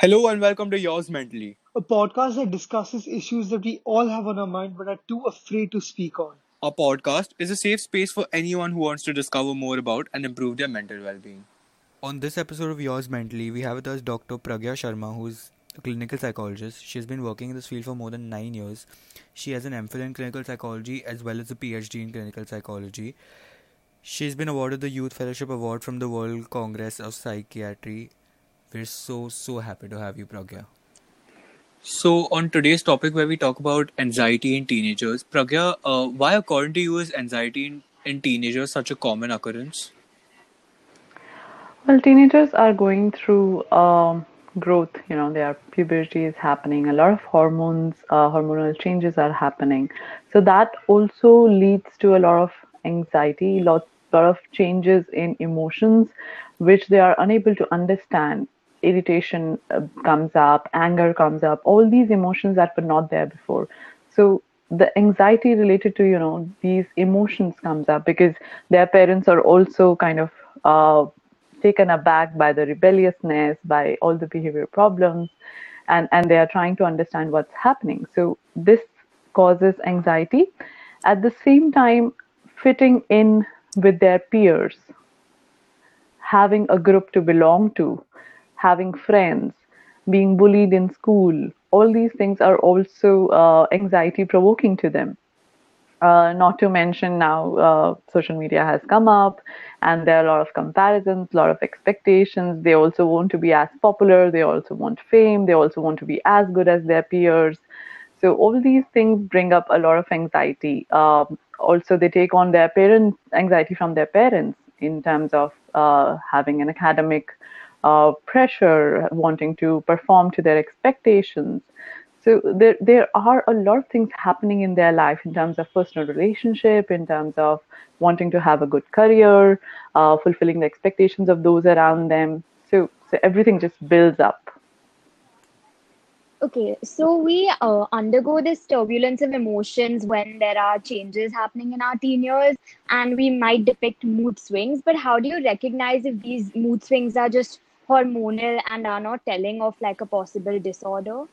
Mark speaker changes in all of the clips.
Speaker 1: Hello and welcome to Yours Mentally.
Speaker 2: a podcast that discusses issues that we all have on our mind but are too afraid to speak on.
Speaker 1: Our podcast is a safe space for anyone who wants to discover more about and improve their mental well being. On this episode of Yours Mentally, we have with us Dr. Pragya Sharma, who is a clinical psychologist. She's been working in this field for more than nine years. She has an MPhil in clinical psychology as well as a PhD in clinical psychology. She's been awarded the Youth Fellowship Award from the World Congress of Psychiatry. We're so, so happy to have you, Pragya. So, on today's topic, where we talk about anxiety in teenagers, Pragya, uh, why, according to you, is anxiety in, in teenagers such a common occurrence?
Speaker 3: Well, teenagers are going through um, growth. You know, their puberty is happening. A lot of hormones, uh, hormonal changes are happening. So that also leads to a lot of anxiety, lot, lot of changes in emotions, which they are unable to understand. Irritation uh, comes up, anger comes up, all these emotions that were not there before. So the anxiety related to you know these emotions comes up because their parents are also kind of uh, taken aback by the rebelliousness, by all the behavior problems, and, and they are trying to understand what's happening. So this causes anxiety. At the same time, fitting in with their peers, having a group to belong to, having friends, being bullied in school, all these things are also uh, anxiety provoking to them. Uh, not to mention now uh, social media has come up and there are a lot of comparisons, a lot of expectations. They also want to be as popular, they also want fame, they also want to be as good as their peers. So all these things bring up a lot of anxiety. Um, also, they take on their parents' anxiety from their parents in terms of uh, having an academic uh, pressure, wanting to perform to their expectations. So there, there are a lot of things happening in their life in terms of personal relationship, in terms of wanting to have a good career, uh, fulfilling the expectations of those around them. So, so everything just builds up.
Speaker 4: Okay, so we uh, undergo this turbulence of emotions when there are changes happening in our teen years, and we might depict mood swings. But how do you recognize if these mood swings are just hormonal and are not telling of like a possible disorder?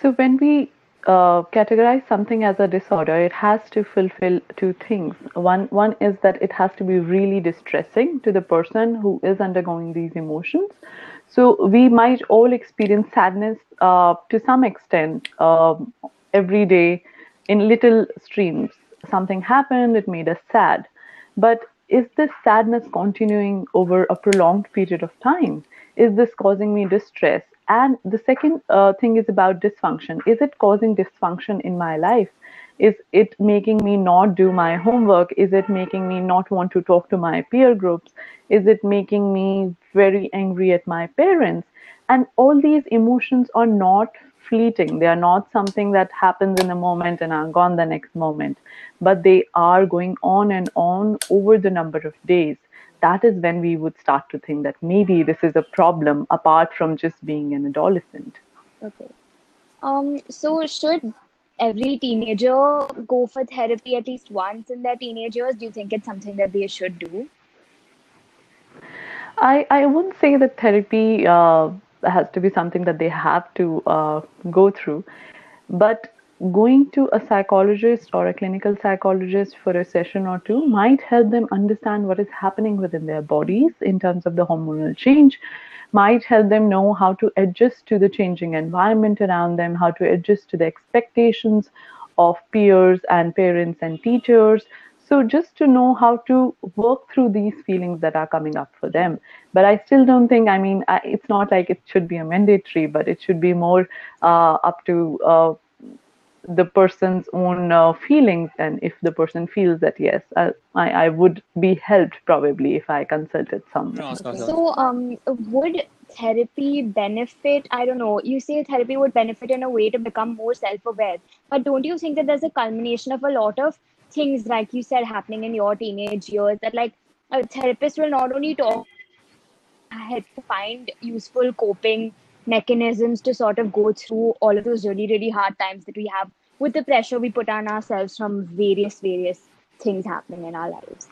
Speaker 3: So when we uh, categorize something as a disorder, it has to fulfill two things. One, one is that it has to be really distressing to the person who is undergoing these emotions. So we might all experience sadness uh, to some extent um, every day in little streams. Something happened, it made us sad. But is this sadness continuing over a prolonged period of time? Is this causing me distress? And the second uh, thing is about dysfunction. Is it causing dysfunction in my life? Is it making me not do my homework? Is it making me not want to talk to my peer groups? Is it making me very angry at my parents? And all these emotions are not fleeting. They are not something that happens in a moment and are gone the next moment, but they are going on and on over the number of days that is when we would start to think that maybe this is a problem apart from just being an adolescent.
Speaker 4: Okay. Um, so should every teenager go for therapy at least once in their teenage years? Do you think it's something that they should do?
Speaker 3: I, I wouldn't say that therapy uh, has to be something that they have to uh, go through, but going to a psychologist or a clinical psychologist for a session or two might help them understand what is happening within their bodies in terms of the hormonal change might help them know how to adjust to the changing environment around them how to adjust to the expectations of peers and parents and teachers so just to know how to work through these feelings that are coming up for them. But i still don't think i mean I, it's not like it should be a mandatory but it should be more uh, up to uh, the person's own uh, feelings. And if the person feels that yes I, I, I would be helped probably if i consulted someone
Speaker 4: so um would therapy benefit i don't know you say therapy would benefit in a way to become more self-aware. But don't you think that there's a culmination of a lot of things like you said happening in your teenage years that like a therapist will not only talk help find useful coping mechanisms to sort of go through all of those really really hard times that we have with the pressure we put on ourselves from various various things happening in our lives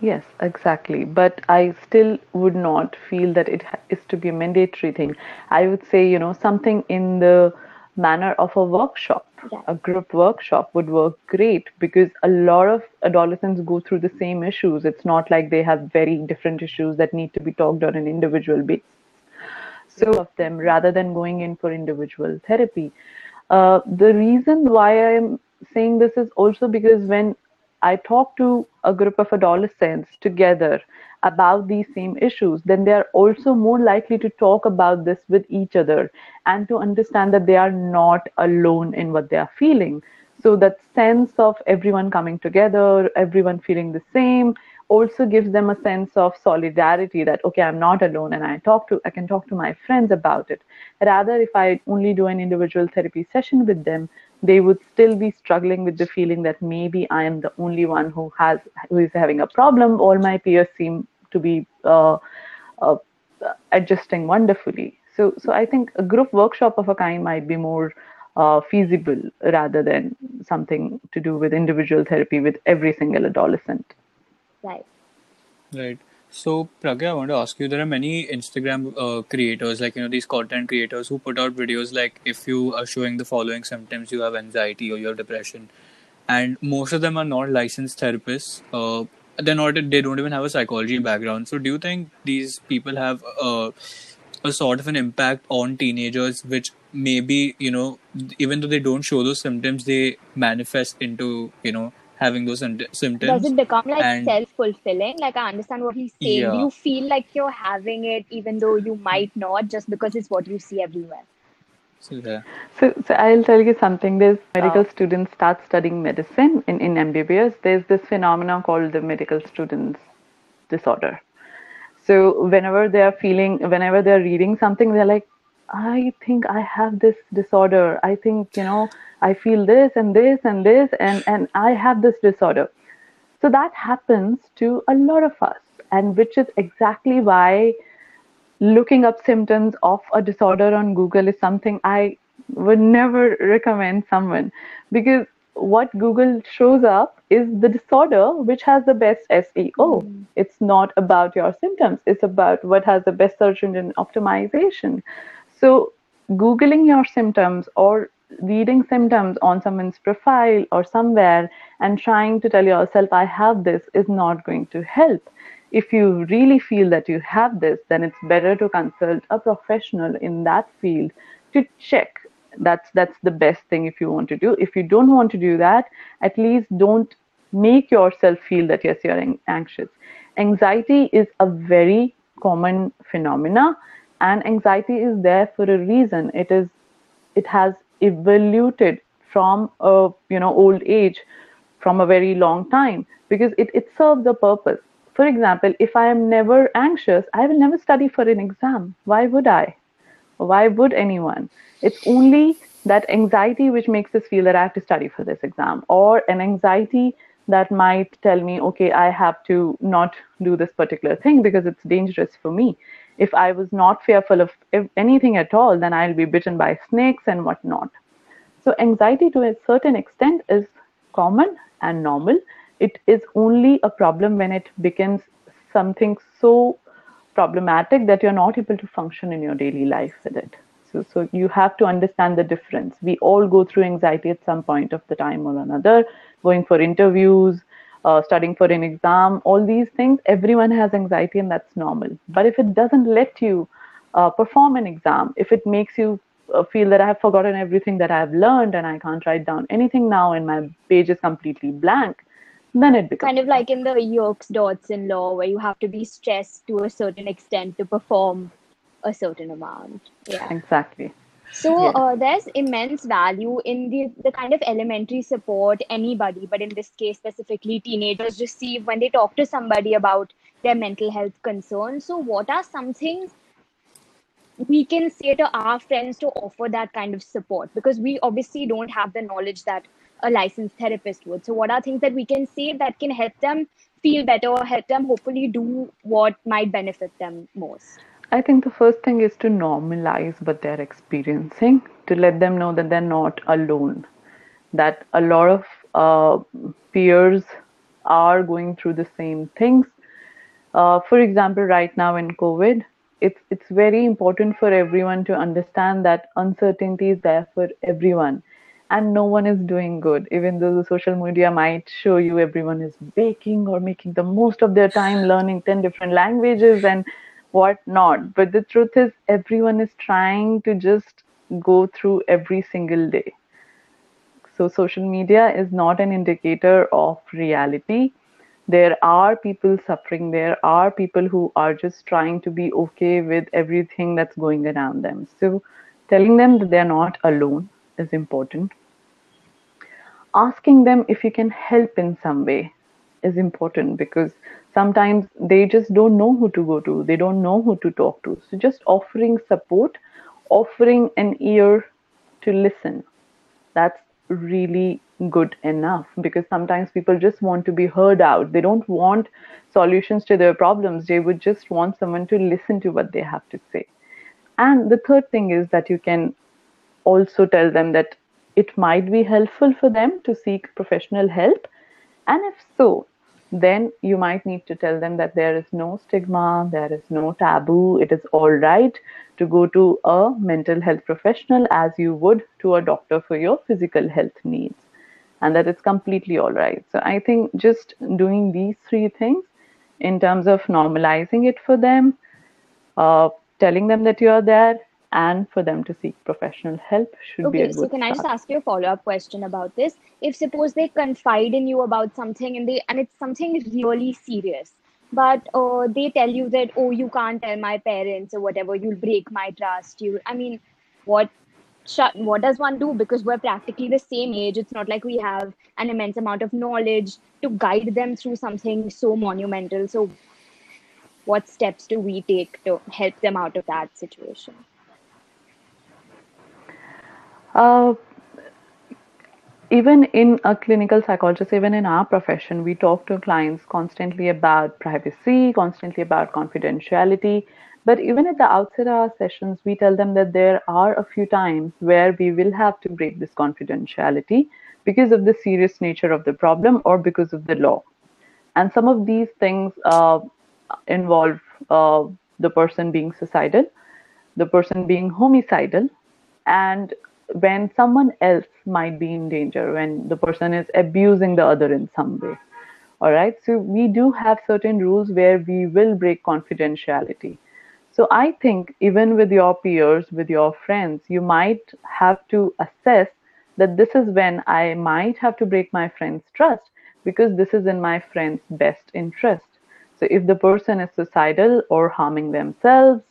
Speaker 3: Yes, exactly. But I still would not feel that it is to be a mandatory thing. I would say, you know, something in the manner of a workshop,
Speaker 4: Yeah.
Speaker 3: a group workshop would work great because a lot of adolescents go through the same issues. It's not like they have very different issues that need to be talked on an individual basis. So, of them rather than going in for individual therapy. Uh, the reason why I'm saying this is also because when I talk to a group of adolescents together about these same issues, then they are also more likely to talk about this with each other and to understand that they are not alone in what they are feeling. So that sense of everyone coming together, everyone feeling the same, also gives them a sense of solidarity that okay, I'm not alone, and I talk to I can talk to my friends about it. Rather, if I only do an individual therapy session with them, they would still be struggling with the feeling that maybe I am the only one who has who is having a problem. All my peers seem to be uh, uh, adjusting wonderfully. So, so I think a group workshop of a kind might be more uh, feasible rather than something to do with individual therapy with every single adolescent.
Speaker 4: Right.
Speaker 1: Right. So, Pragya, I want to ask you, there are many Instagram uh, creators, like, you know, these content creators who put out videos like, if you are showing the following symptoms, you have anxiety or you have depression. And most of them are not licensed therapists. Uh, they're not, they don't even have a psychology background. So, do you think these people have uh, a sort of an impact on teenagers, which maybe, you know, even though they don't show those symptoms, they manifest into, you know, having those symptoms.
Speaker 4: Does it become like
Speaker 1: and
Speaker 4: self fulfilling? Like, I understand what he's saying. Do
Speaker 1: yeah,
Speaker 4: you feel like you're having it even though you might not, just because it's what you see everywhere?
Speaker 1: so yeah,
Speaker 3: So, so I'll tell you something. There's
Speaker 4: Uh,
Speaker 3: medical students start studying medicine in, in MBBS. There's this phenomenon called the medical students disorder. So whenever they are feeling, whenever they're reading something, they're like, I think I have this disorder. I think, you know, I feel this and this and this, and, and I have this disorder. So that happens to a lot of us, and which is exactly why looking up symptoms of a disorder on Google is something I would never recommend someone because what Google shows up is the disorder which has the best SEO.
Speaker 4: Mm.
Speaker 3: It's not about your symptoms, it's about what has the best search engine optimization. So, Googling your symptoms or reading symptoms on someone's profile or somewhere and trying to tell yourself, I have this, is not going to help. If you really feel that you have this, then it's better to consult a professional in that field to check. That's that's the best thing if you want to do. If you don't want to do that, at least don't make yourself feel that yes, you're anxious. Anxiety is a very common phenomena, and anxiety is there for a reason. It is it has evolved from a you know old age from a very long time because it, it serves a purpose. For example if i am never anxious i will never study for an exam. Why would i? Why would anyone? It's only that anxiety which makes us feel that i have to study for this exam or an anxiety that might tell me okay i have to not do this particular thing because it's dangerous for me if i was not fearful of anything at all then i'll be bitten by snakes and whatnot so anxiety to a certain extent is common and normal. It is only a problem when it becomes something so problematic that you're not able to function in your daily life with it. So, so you have to understand the difference. We all go through anxiety at some point of the time or another, going for interviews, uh, studying for an exam, all these things. Everyone has anxiety, and that's normal. But if it doesn't let you uh, perform an exam, if it makes you uh, feel that I have forgotten everything that I have learned and I can't write down anything now and my page is completely blank, then it becomes
Speaker 4: Kind of like in the Yerkes-Dodson law, where you have to be stressed to a certain extent to perform a certain amount. Yeah.
Speaker 3: exactly.
Speaker 4: So
Speaker 3: Yes.
Speaker 4: uh, there's immense value in the the kind of elementary support anybody, but in this case specifically teenagers receive when they talk to somebody about their mental health concerns. So what are some things we can say to our friends to offer that kind of support? Because we obviously don't have the knowledge that a licensed therapist would. So what are things that we can say that can help them feel better or help them hopefully do what might benefit them most?
Speaker 3: I think the first thing is to normalize what they're experiencing, to let them know that they're not alone, that a lot of uh, peers are going through the same things. Uh, for example, right now in COVID, it's it's very important for everyone to understand that uncertainty is there for everyone and no one is doing good even though the social media might show you everyone is baking or making the most of their time learning 10 different languages and what not. But the truth is everyone is trying to just go through every single day. So social media is not an indicator of reality. There are people suffering. There are people who are just trying to be okay with everything that's going around them. So telling them that they're not alone is important. Asking them if you can help in some way is important because sometimes they just don't know who to go to. They don't know who to talk to. So just offering support offering an ear to listen. That's really good enough because sometimes people just want to be heard out. They don't want solutions to their problems. They would just want someone to listen to what they have to say. And the third thing is that you can also tell them that it might be helpful for them to seek professional help. And if so, then you might need to tell them that there is no stigma, there is no taboo, it is all right to go to a mental health professional as you would to a doctor for your physical health needs, and that it's completely all right. So I think just doing these three things in terms of normalizing it for them, uh, telling them that you are there, and for them to seek professional help should
Speaker 4: okay,
Speaker 3: be a good
Speaker 4: so can
Speaker 3: start.
Speaker 4: I just ask you a follow-up question about this? If suppose they confide in you about something and they and it's something really serious, but uh, they tell you that oh you can't tell my parents or whatever, you'll break my trust. You, I mean, what what does one do because we're practically the same age it's not like we have an immense amount of knowledge to guide them through something so monumental so what steps do we take to help them out of that situation
Speaker 3: uh, even in a clinical psychologist, even in our profession, we talk to clients constantly about privacy, constantly about confidentiality. But even at the outset of our sessions, we tell them that there are a few times where we will have to break this confidentiality because of the serious nature of the problem or because of the law. And some of these things uh, involve uh, the person being suicidal, the person being homicidal, and when someone else might be in danger, when the person is abusing the other in some way. All right. So we do have certain rules where we will break confidentiality. So I think even with your peers, with your friends, you might have to assess that this is when I might have to break my friend's trust because this is in my friend's best interest. So if the person is suicidal or harming themselves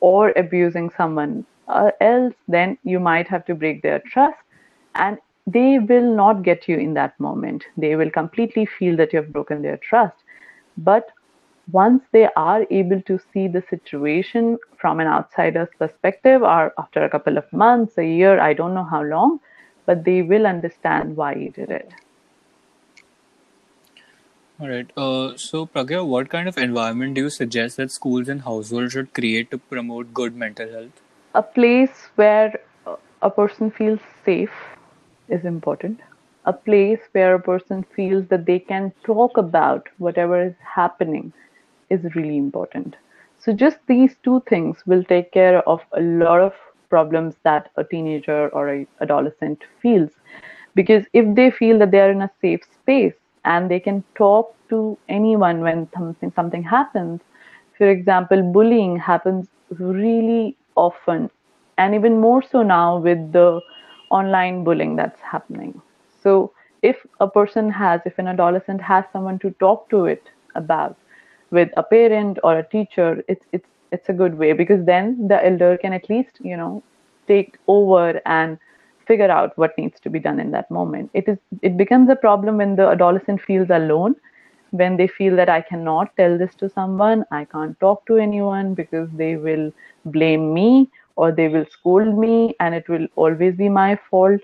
Speaker 3: or abusing someone uh, else then you might have to break their trust and they will not get you in that moment they will completely feel that you have broken their trust but once they are able to see the situation from an outsider's perspective or after a couple of months a year i don't know how long but they will understand why you did it
Speaker 1: all right. Uh, so, Pragya, what kind of environment do you suggest that schools and households should create to promote good mental health?
Speaker 3: A place where a person feels safe is important. A place where a person feels that they can talk about whatever is happening is really important. So, just these two things will take care of a lot of problems that a teenager or a adolescent feels. Because if they feel that they are in a safe space and they can talk to anyone when something something happens, for example, bullying happens really often and even more so now with the online bullying that's happening. So if a person has if an adolescent has someone to talk to it about with a parent or a teacher it's it's it's a good way because then the elder can at least you know take over and figure out what needs to be done in that moment. It is it becomes a problem when the adolescent feels alone when they feel that I cannot tell this to someone, I can't talk to anyone because they will blame me or they will scold me and it will always be my fault.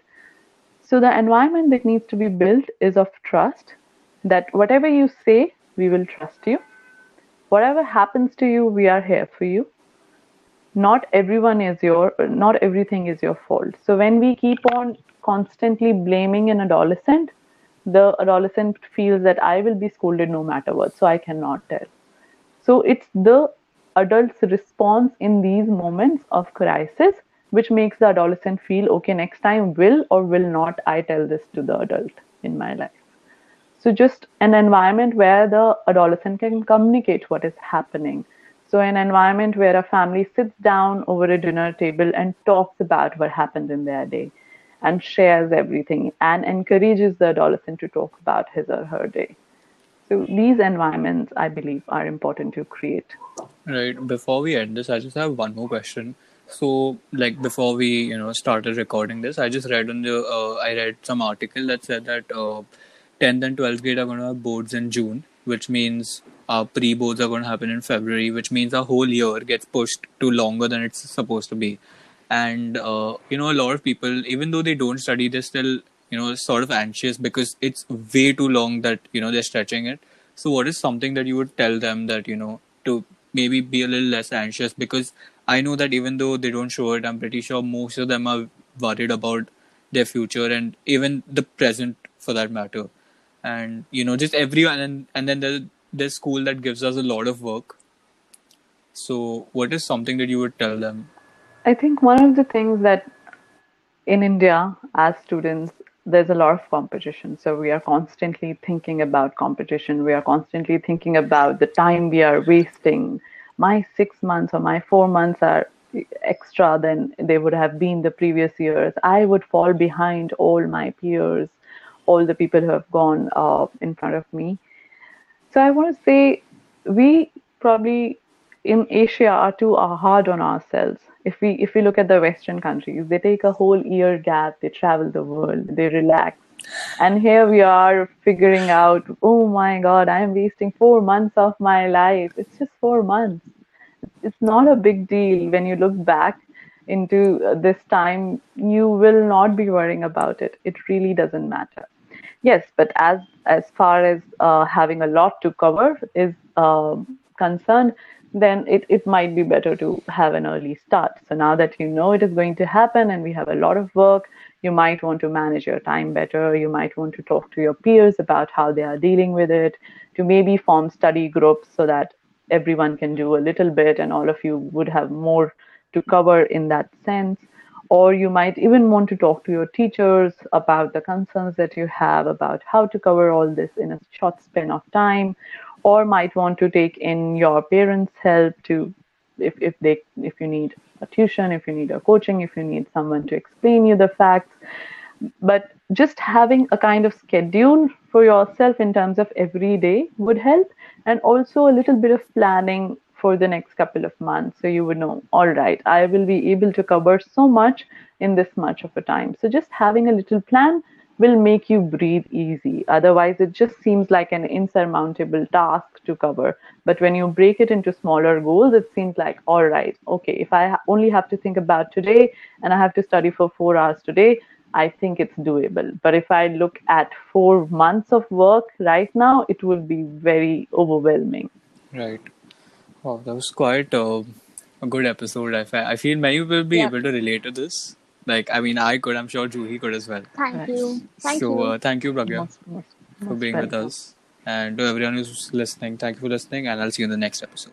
Speaker 3: So, the environment that needs to be built is of trust that whatever you say, we will trust you. Whatever happens to you, we are here for you. Not everyone is your, not everything is your fault. So, when we keep on constantly blaming an adolescent, the adolescent feels that I will be scolded no matter what, so I cannot tell. So it's the adult's response in these moments of crisis which makes the adolescent feel okay next time will or will not i tell this to the adult in my life? So just an environment where the adolescent can communicate what is happening. So an environment where a family sits down over a dinner table and talks about what happened in their day and shares everything and encourages the adolescent to talk about his or her day. So these environments i believe are important to create.
Speaker 1: Right. Before we end this i just have one more question. So, like before we, you know, started recording this, I just read on the, uh, I read some article that said that uh, 10th and 12th grade are going to have boards in June, which means our pre-boards are going to happen in February, which means our whole year gets pushed to longer than it's supposed to be. And uh, you know, a lot of people, even though they don't study, they're still, you know, sort of anxious because it's way too long that you know they're stretching it. So, what is something that you would tell them that you know to maybe be a little less anxious because I know that even though they don't show it, I'm pretty sure most of them are worried about their future and even the present for that matter. And you know, just everyone and and then there's there's school that gives us a lot of work. So, what is something that you would tell them?
Speaker 3: I think one of the things that in India, as students, there's a lot of competition. So we are constantly thinking about competition. We are constantly thinking about the time we are wasting my six months or my four months are extra than they would have been the previous years. I would fall behind all my peers, all the people who have gone uh, in front of me. So I want to say we probably in Asia are too hard on ourselves. If we if we look at the Western countries, they take a whole year gap, they travel the world, they relax, and here we are figuring out, oh my God, I'm wasting four months of my life. It's just four months. It's not a big deal when you look back into this time. You will not be worrying about it. It really doesn't matter. Yes, but as as far as uh, having a lot to cover is uh, concerned, then it, it might be better to have an early start. So now that you know it is going to happen and we have a lot of work, you might want to manage your time better. You might want to talk to your peers about how they are dealing with it, to maybe form study groups so that everyone can do a little bit and all of you would have more to cover in that sense. Or you might even want to talk to your teachers about the concerns that you have about how to cover all this in a short span of time, or might want to take in your parents' help to if, if they if you need a tuition, if you need a coaching, if you need someone to explain you the facts. But just having a kind of schedule for yourself in terms of every day would help, and also a little bit of planning for the next couple of months. So you would know, all right, I will be able to cover so much in this much of a time. So just having a little plan will make you breathe easy. Otherwise, it just seems like an insurmountable task to cover. But when you break it into smaller goals, it seems like, all right, okay, if I only have to think about today and I have to study for four hours today, I think it's doable. But if I look at four months of work right now, it will be very overwhelming.
Speaker 1: Right. Wow, that was quite uh, a good episode. I, I feel many will be yeah. able to relate to this. Like, I mean, I could. I'm sure Juhi could as well.
Speaker 4: Thank you. Thank
Speaker 1: so,
Speaker 4: you.
Speaker 1: Uh, thank you, Pragya, for being with us. And to everyone who's listening, thank you for listening, and I'll see you in the next episode.